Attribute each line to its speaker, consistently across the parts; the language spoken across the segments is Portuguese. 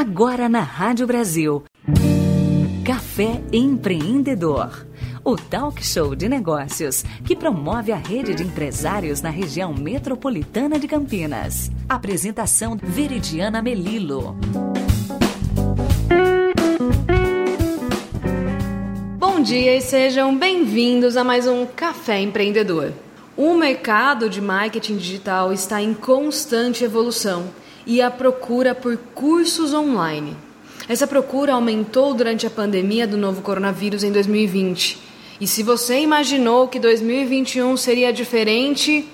Speaker 1: Agora na Rádio Brasil. Café Empreendedor. O talk show de negócios que promove a rede de empresários na região metropolitana de Campinas. Apresentação Veridiana Melilo.
Speaker 2: Bom dia e sejam bem-vindos a mais um Café Empreendedor. O mercado de marketing digital está em constante evolução e a procura por cursos online. Essa procura aumentou durante a pandemia do novo coronavírus em 2020. E se você imaginou que 2021 seria diferente,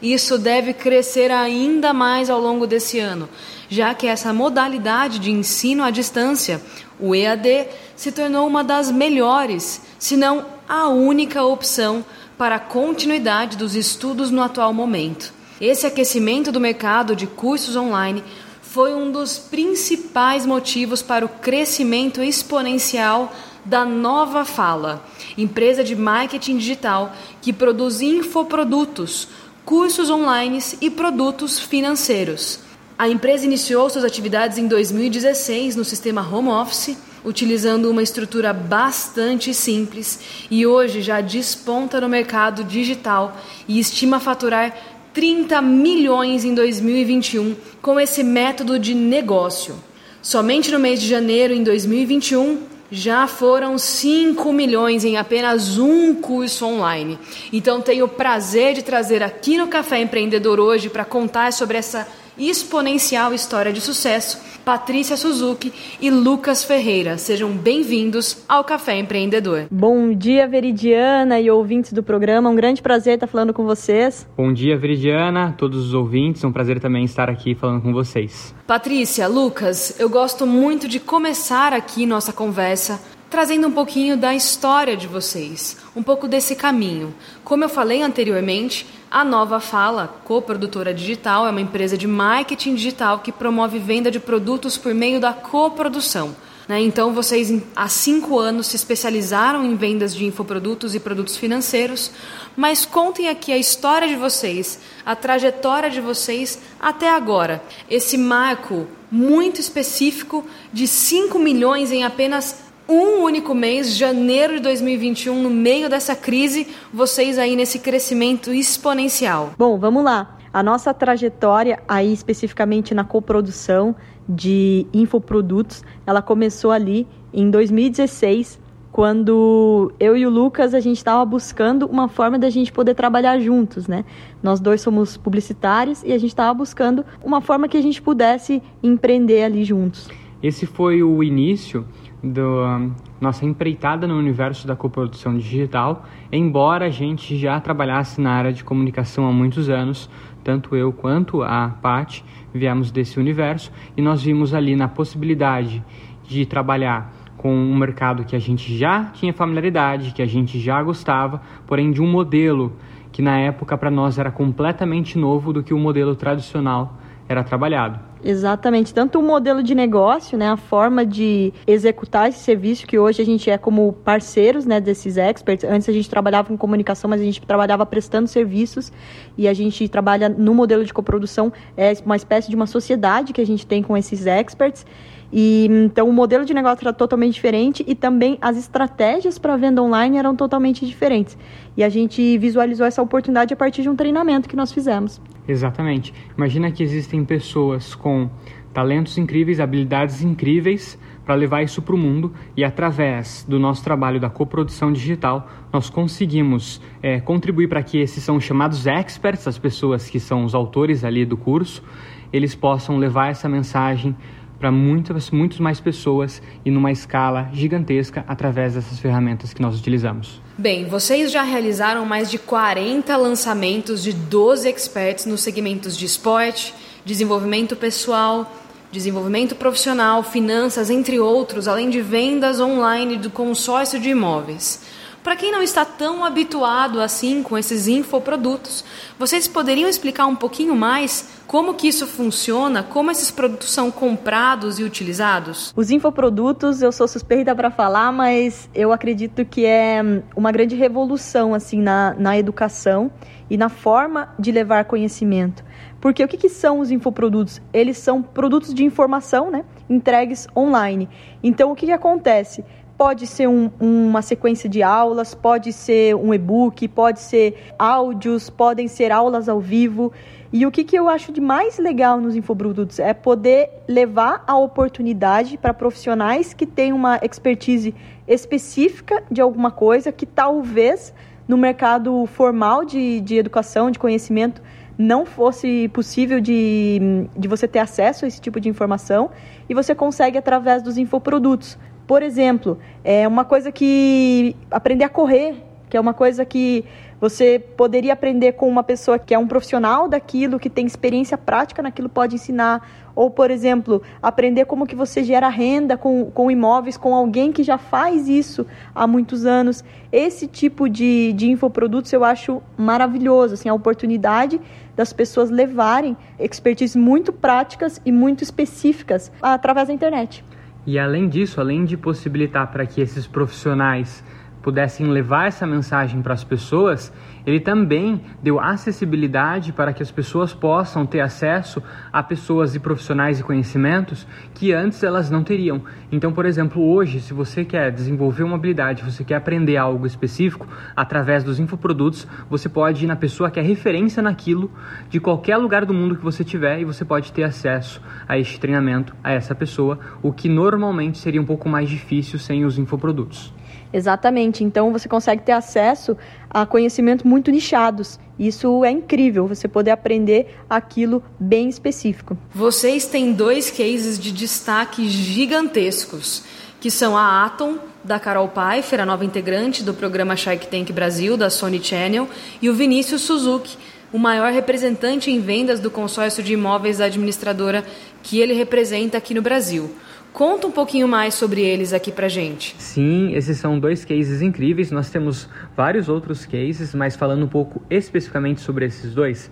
Speaker 2: isso deve crescer ainda mais ao longo desse ano, já que essa modalidade de ensino à distância, o EAD, se tornou uma das melhores, se não a única opção para a continuidade dos estudos no atual momento. Esse aquecimento do mercado de cursos online foi um dos principais motivos para o crescimento exponencial da Nova Fala, empresa de marketing digital que produz infoprodutos, cursos online e produtos financeiros. A empresa iniciou suas atividades em 2016 no sistema Home Office utilizando uma estrutura bastante simples e hoje já desponta no mercado digital e estima faturar 30 milhões em 2021 com esse método de negócio. Somente no mês de janeiro em 2021 já foram 5 milhões em apenas um curso online. Então tenho o prazer de trazer aqui no Café Empreendedor hoje para contar sobre essa exponencial história de sucesso, Patrícia Suzuki e Lucas Ferreira. Sejam bem-vindos ao Café Empreendedor.
Speaker 3: Bom dia, Veridiana e ouvintes do programa. Um grande prazer estar falando com vocês.
Speaker 4: Bom dia, Veridiana, todos os ouvintes. Um prazer também estar aqui falando com vocês.
Speaker 2: Patrícia, Lucas, eu gosto muito de começar aqui nossa conversa trazendo um pouquinho da história de vocês, um pouco desse caminho. Como eu falei anteriormente, a Nova Fala, coprodutora digital, é uma empresa de marketing digital que promove venda de produtos por meio da coprodução. Né? Então, vocês há cinco anos se especializaram em vendas de infoprodutos e produtos financeiros, mas contem aqui a história de vocês, a trajetória de vocês até agora. Esse marco muito específico de 5 milhões em apenas um único mês, janeiro de 2021, no meio dessa crise, vocês aí nesse crescimento exponencial?
Speaker 3: Bom, vamos lá. A nossa trajetória aí especificamente na coprodução de infoprodutos, ela começou ali em 2016, quando eu e o Lucas a gente estava buscando uma forma da gente poder trabalhar juntos, né? Nós dois somos publicitários e a gente estava buscando uma forma que a gente pudesse empreender ali juntos.
Speaker 4: Esse foi o início da nossa empreitada no universo da coprodução digital, embora a gente já trabalhasse na área de comunicação há muitos anos, tanto eu quanto a Pat viemos desse universo e nós vimos ali na possibilidade de trabalhar com um mercado que a gente já tinha familiaridade, que a gente já gostava, porém de um modelo que na época para nós era completamente novo do que o modelo tradicional era trabalhado.
Speaker 3: Exatamente, tanto o modelo de negócio, né, a forma de executar esse serviço que hoje a gente é como parceiros, né, desses experts. Antes a gente trabalhava com comunicação, mas a gente trabalhava prestando serviços e a gente trabalha no modelo de coprodução é uma espécie de uma sociedade que a gente tem com esses experts. E então o modelo de negócio era totalmente diferente e também as estratégias para venda online eram totalmente diferentes. E a gente visualizou essa oportunidade a partir de um treinamento que nós fizemos.
Speaker 4: Exatamente. Imagina que existem pessoas com talentos incríveis, habilidades incríveis para levar isso para o mundo e através do nosso trabalho da coprodução digital nós conseguimos é, contribuir para que esses são chamados experts, as pessoas que são os autores ali do curso, eles possam levar essa mensagem para muitas, muitas mais pessoas e numa escala gigantesca através dessas ferramentas que nós utilizamos.
Speaker 2: Bem, vocês já realizaram mais de 40 lançamentos de 12 experts nos segmentos de esporte, desenvolvimento pessoal, desenvolvimento profissional, finanças, entre outros, além de vendas online do consórcio de imóveis. Para quem não está tão habituado assim com esses infoprodutos, vocês poderiam explicar um pouquinho mais como que isso funciona, como esses produtos são comprados e utilizados?
Speaker 3: Os infoprodutos, eu sou suspeita para falar, mas eu acredito que é uma grande revolução assim na, na educação e na forma de levar conhecimento Porque o que, que são os infoprodutos? Eles são produtos de informação né, entregues online. Então, o que, que acontece? Pode ser um, uma sequência de aulas, pode ser um e-book, pode ser áudios, podem ser aulas ao vivo. E o que, que eu acho de mais legal nos infoprodutos é poder levar a oportunidade para profissionais que têm uma expertise específica de alguma coisa que talvez no mercado formal de, de educação, de conhecimento, não fosse possível de, de você ter acesso a esse tipo de informação e você consegue através dos infoprodutos. Por exemplo, é uma coisa que aprender a correr, que é uma coisa que você poderia aprender com uma pessoa que é um profissional daquilo, que tem experiência prática naquilo, pode ensinar. Ou, por exemplo, aprender como que você gera renda com, com imóveis, com alguém que já faz isso há muitos anos. Esse tipo de, de infoprodutos eu acho maravilhoso, assim, a oportunidade das pessoas levarem expertise muito práticas e muito específicas através da internet.
Speaker 4: E além disso, além de possibilitar para que esses profissionais pudessem levar essa mensagem para as pessoas, ele também deu acessibilidade para que as pessoas possam ter acesso a pessoas e profissionais e conhecimentos que antes elas não teriam. Então, por exemplo, hoje, se você quer desenvolver uma habilidade, você quer aprender algo específico através dos infoprodutos, você pode ir na pessoa que é referência naquilo de qualquer lugar do mundo que você tiver e você pode ter acesso a este treinamento, a essa pessoa, o que normalmente seria um pouco mais difícil sem os infoprodutos.
Speaker 3: Exatamente. Então você consegue ter acesso a conhecimentos muito nichados. Isso é incrível, você poder aprender aquilo bem específico.
Speaker 2: Vocês têm dois cases de destaque gigantescos, que são a Atom, da Carol Pfeiffer, a nova integrante do programa Shark Tank Brasil, da Sony Channel, e o Vinícius Suzuki, o maior representante em vendas do consórcio de imóveis da administradora que ele representa aqui no Brasil. Conta um pouquinho mais sobre eles aqui pra gente.
Speaker 4: Sim, esses são dois cases incríveis. Nós temos vários outros cases, mas falando um pouco especificamente sobre esses dois.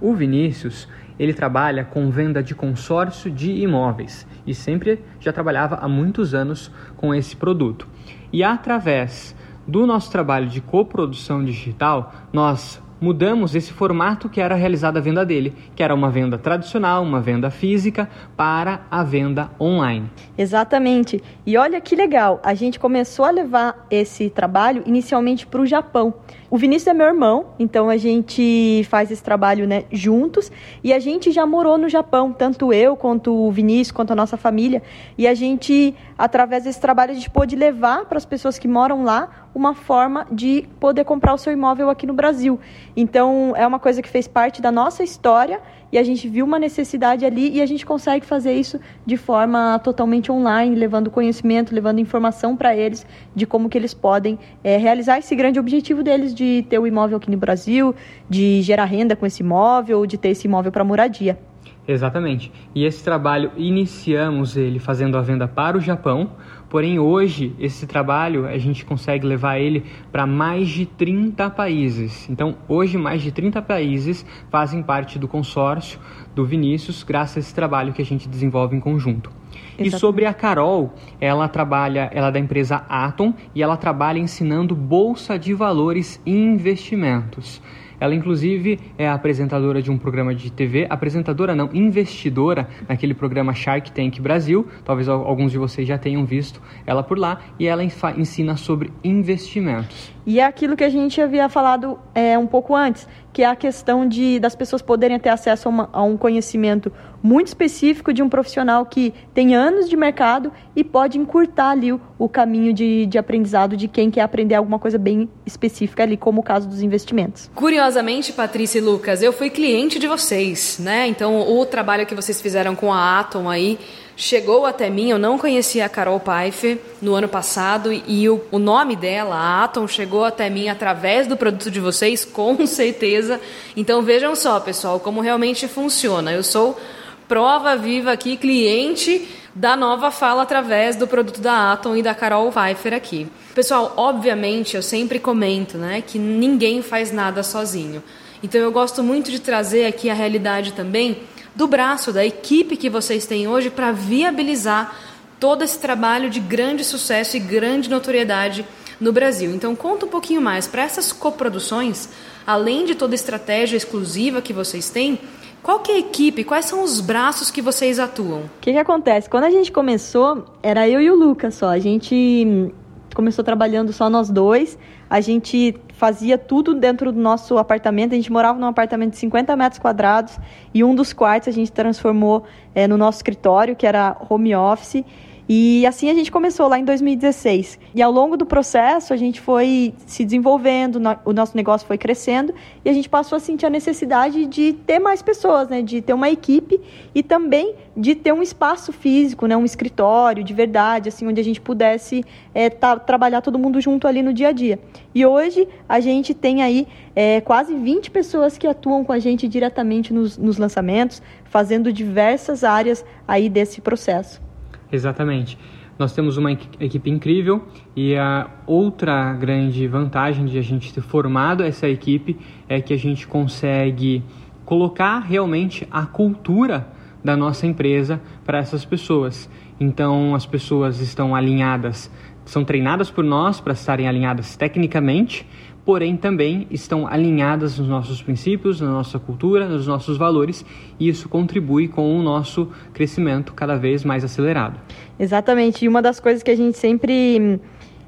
Speaker 4: O Vinícius, ele trabalha com venda de consórcio de imóveis e sempre já trabalhava há muitos anos com esse produto. E através do nosso trabalho de coprodução digital, nós mudamos esse formato que era realizada a venda dele, que era uma venda tradicional, uma venda física, para a venda online.
Speaker 3: Exatamente. E olha que legal, a gente começou a levar esse trabalho inicialmente para o Japão. O Vinícius é meu irmão, então a gente faz esse trabalho né, juntos e a gente já morou no Japão, tanto eu quanto o Vinícius, quanto a nossa família. E a gente, através desse trabalho, a gente pôde levar para as pessoas que moram lá uma forma de poder comprar o seu imóvel aqui no Brasil. Então é uma coisa que fez parte da nossa história e a gente viu uma necessidade ali e a gente consegue fazer isso de forma totalmente online, levando conhecimento, levando informação para eles de como que eles podem é, realizar esse grande objetivo deles de ter o imóvel aqui no Brasil, de gerar renda com esse imóvel, de ter esse imóvel para moradia.
Speaker 4: Exatamente. E esse trabalho iniciamos ele fazendo a venda para o Japão, porém hoje esse trabalho a gente consegue levar ele para mais de 30 países. Então, hoje mais de 30 países fazem parte do consórcio do Vinícius graças a esse trabalho que a gente desenvolve em conjunto. Exatamente. E sobre a Carol, ela trabalha, ela é da empresa Atom e ela trabalha ensinando bolsa de valores e investimentos. Ela, inclusive, é apresentadora de um programa de TV, apresentadora não, investidora naquele programa Shark Tank Brasil. Talvez alguns de vocês já tenham visto ela por lá. E ela ensina sobre investimentos.
Speaker 3: E é aquilo que a gente havia falado é, um pouco antes, que é a questão de das pessoas poderem ter acesso a, uma, a, um conhecimento muito específico de um profissional que tem anos de mercado e pode encurtar ali o, o caminho de, de aprendizado de quem quer aprender alguma coisa bem específica ali, como o caso dos investimentos.
Speaker 2: Curiosamente, Patrícia e Lucas, eu fui cliente de vocês, né? Então, o trabalho que vocês fizeram com a Atom aí chegou até mim. Eu não conhecia a Carol Pfeiffer no ano passado e o, o nome dela, a Atom, chegou até mim através do produto de vocês, com certeza. Então vejam só, pessoal, como realmente funciona. Eu sou prova viva aqui, cliente da nova fala através do produto da Atom e da Carol Pfeiffer aqui. Pessoal, obviamente eu sempre comento, né, que ninguém faz nada sozinho. Então eu gosto muito de trazer aqui a realidade também do braço, da equipe que vocês têm hoje para viabilizar todo esse trabalho de grande sucesso e grande notoriedade no Brasil. Então, conta um pouquinho mais para essas coproduções, além de toda a estratégia exclusiva que vocês têm, Qual que é a equipe? Quais são os braços que vocês atuam?
Speaker 3: O que, que acontece? Quando a gente começou, era eu e o Lucas só. A gente começou trabalhando só nós dois. A gente fazia tudo dentro do nosso apartamento. A gente morava num apartamento de 50 metros quadrados e um dos quartos a gente transformou é, no nosso escritório, que era home office. E assim a gente começou lá em 2016. E ao longo do processo a gente foi se desenvolvendo, o nosso negócio foi crescendo e a gente passou a sentir a necessidade de ter mais pessoas, né? De ter uma equipe e também de ter um espaço físico, né? Um escritório de verdade, assim, onde a gente pudesse é, tá, trabalhar todo mundo junto ali no dia a dia. E hoje a gente tem aí é, quase 20 pessoas que atuam com a gente diretamente nos, nos lançamentos, fazendo diversas áreas aí desse processo.
Speaker 4: Exatamente. Nós temos uma equipe incrível e a outra grande vantagem de a gente ter formado essa equipe é que a gente consegue colocar realmente a cultura da nossa empresa para essas pessoas. Então, as pessoas estão alinhadas, são treinadas por nós para estarem alinhadas tecnicamente porém também estão alinhadas nos nossos princípios, na nossa cultura, nos nossos valores, e isso contribui com o nosso crescimento cada vez mais acelerado.
Speaker 3: Exatamente, e uma das coisas que a gente sempre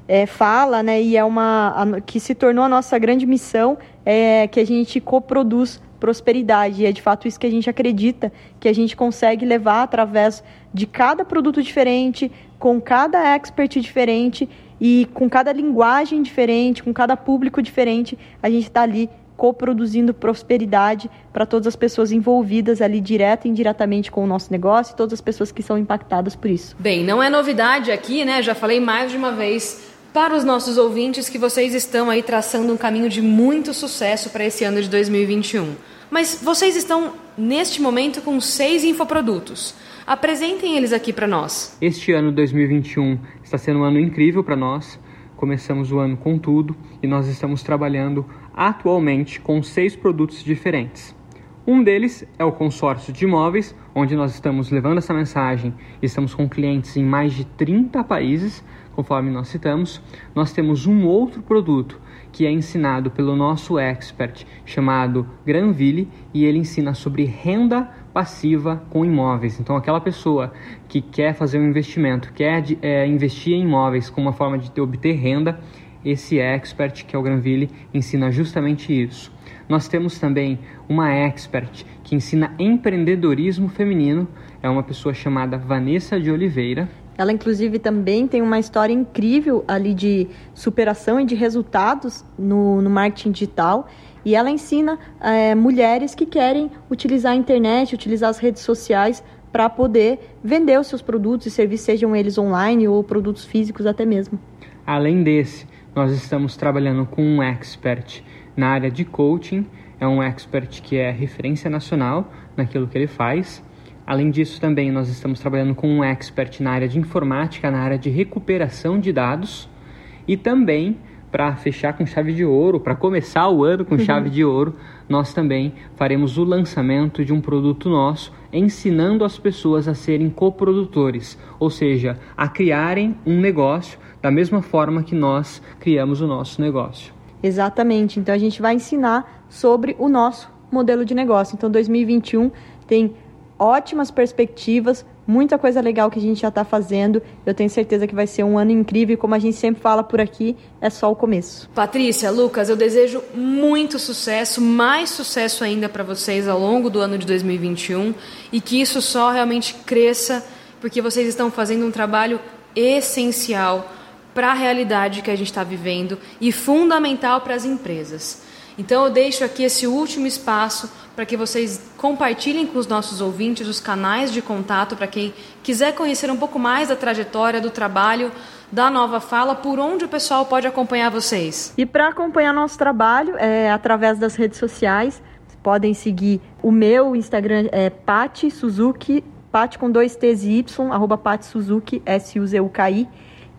Speaker 3: é, fala, né, e é uma a, que se tornou a nossa grande missão, é que a gente coproduz prosperidade. E é de fato isso que a gente acredita que a gente consegue levar através de cada produto diferente, com cada expert diferente e com cada linguagem diferente, com cada público diferente, a gente está ali coproduzindo prosperidade para todas as pessoas envolvidas ali direta e indiretamente com o nosso negócio e todas as pessoas que são impactadas por isso.
Speaker 2: Bem, não é novidade aqui, né? Já falei mais de uma vez para os nossos ouvintes que vocês estão aí traçando um caminho de muito sucesso para esse ano de 2021. Mas vocês estão neste momento com seis infoprodutos. Apresentem eles aqui para nós.
Speaker 4: Este ano 2021 está sendo um ano incrível para nós. Começamos o ano com tudo e nós estamos trabalhando atualmente com seis produtos diferentes. Um deles é o consórcio de imóveis, onde nós estamos levando essa mensagem. Estamos com clientes em mais de 30 países, conforme nós citamos. Nós temos um outro produto que é ensinado pelo nosso expert chamado Granville e ele ensina sobre renda passiva com imóveis. Então, aquela pessoa que quer fazer um investimento, quer é, investir em imóveis como uma forma de obter renda, esse expert, que é o Granville, ensina justamente isso. Nós temos também uma expert que ensina empreendedorismo feminino, é uma pessoa chamada Vanessa de Oliveira.
Speaker 3: Ela, inclusive, também tem uma história incrível ali de superação e de resultados no, no marketing digital. E ela ensina é, mulheres que querem utilizar a internet, utilizar as redes sociais para poder vender os seus produtos e serviços, sejam eles online ou produtos físicos até mesmo.
Speaker 4: Além desse, nós estamos trabalhando com um expert na área de coaching, é um expert que é referência nacional naquilo que ele faz. Além disso, também nós estamos trabalhando com um expert na área de informática, na área de recuperação de dados e também para fechar com chave de ouro, para começar o ano com uhum. chave de ouro, nós também faremos o lançamento de um produto nosso, ensinando as pessoas a serem coprodutores, ou seja, a criarem um negócio da mesma forma que nós criamos o nosso negócio.
Speaker 3: Exatamente. Então a gente vai ensinar sobre o nosso modelo de negócio. Então 2021 tem ótimas perspectivas, muita coisa legal que a gente já está fazendo. Eu tenho certeza que vai ser um ano incrível. Como a gente sempre fala por aqui, é só o começo.
Speaker 2: Patrícia, Lucas, eu desejo muito sucesso, mais sucesso ainda para vocês ao longo do ano de 2021 e que isso só realmente cresça, porque vocês estão fazendo um trabalho essencial para a realidade que a gente está vivendo e fundamental para as empresas. Então eu deixo aqui esse último espaço para que vocês compartilhem com os nossos ouvintes os canais de contato para quem quiser conhecer um pouco mais da trajetória, do trabalho da Nova Fala, por onde o pessoal pode acompanhar vocês.
Speaker 3: E para acompanhar nosso trabalho, é através das redes sociais, podem seguir o meu Instagram, é Pati Suzuki, Pati com dois T's e Y, arroba Pati Suzuki, S-U-Z-U-K-I.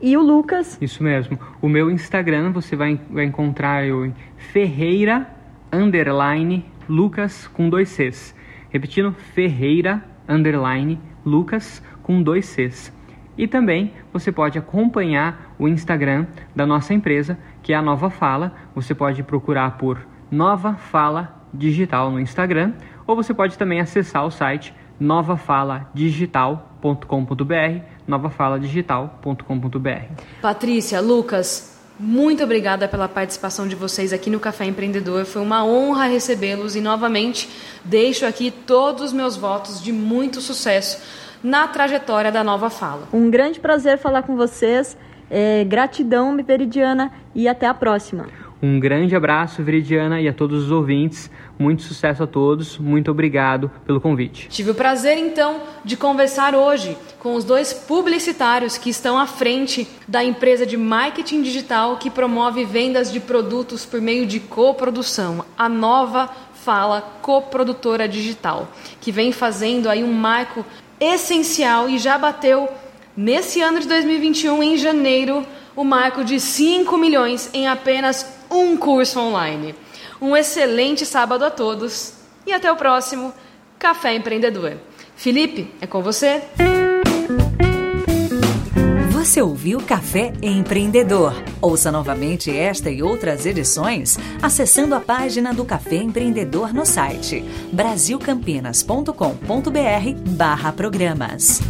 Speaker 3: E o Lucas.
Speaker 4: Isso mesmo. O meu Instagram você vai, vai encontrar eu em Ferreira underline Lucas com dois Cs. Repetindo, Ferreira underline Lucas com dois Cs. E também você pode acompanhar o Instagram da nossa empresa, que é a Nova Fala. Você pode procurar por Nova Fala Digital no Instagram ou você pode também acessar o site novafaladigital.com.br, novafaladigital.com.br.
Speaker 2: Patrícia, Lucas, muito obrigada pela participação de vocês aqui no Café Empreendedor. Foi uma honra recebê-los e novamente deixo aqui todos os meus votos de muito sucesso na trajetória da Nova Fala.
Speaker 3: Um grande prazer falar com vocês. É, gratidão, Veridiana, e até a próxima.
Speaker 4: Um grande abraço, Veridiana, e a todos os ouvintes. Muito sucesso a todos. Muito obrigado pelo convite.
Speaker 2: Tive o prazer, então, de conversar hoje com os dois publicitários que estão à frente da empresa de marketing digital que promove vendas de produtos por meio de coprodução, a nova Fala Coprodutora Digital, que vem fazendo aí um marco essencial e já bateu nesse ano de 2021, em janeiro, o marco de 5 milhões em apenas um curso online. Um excelente sábado a todos e até o próximo Café Empreendedor. Felipe, é com você.
Speaker 1: Você ouviu Café Empreendedor? Ouça novamente esta e outras edições acessando a página do Café Empreendedor no site brasilcampinas.com.br barra programas.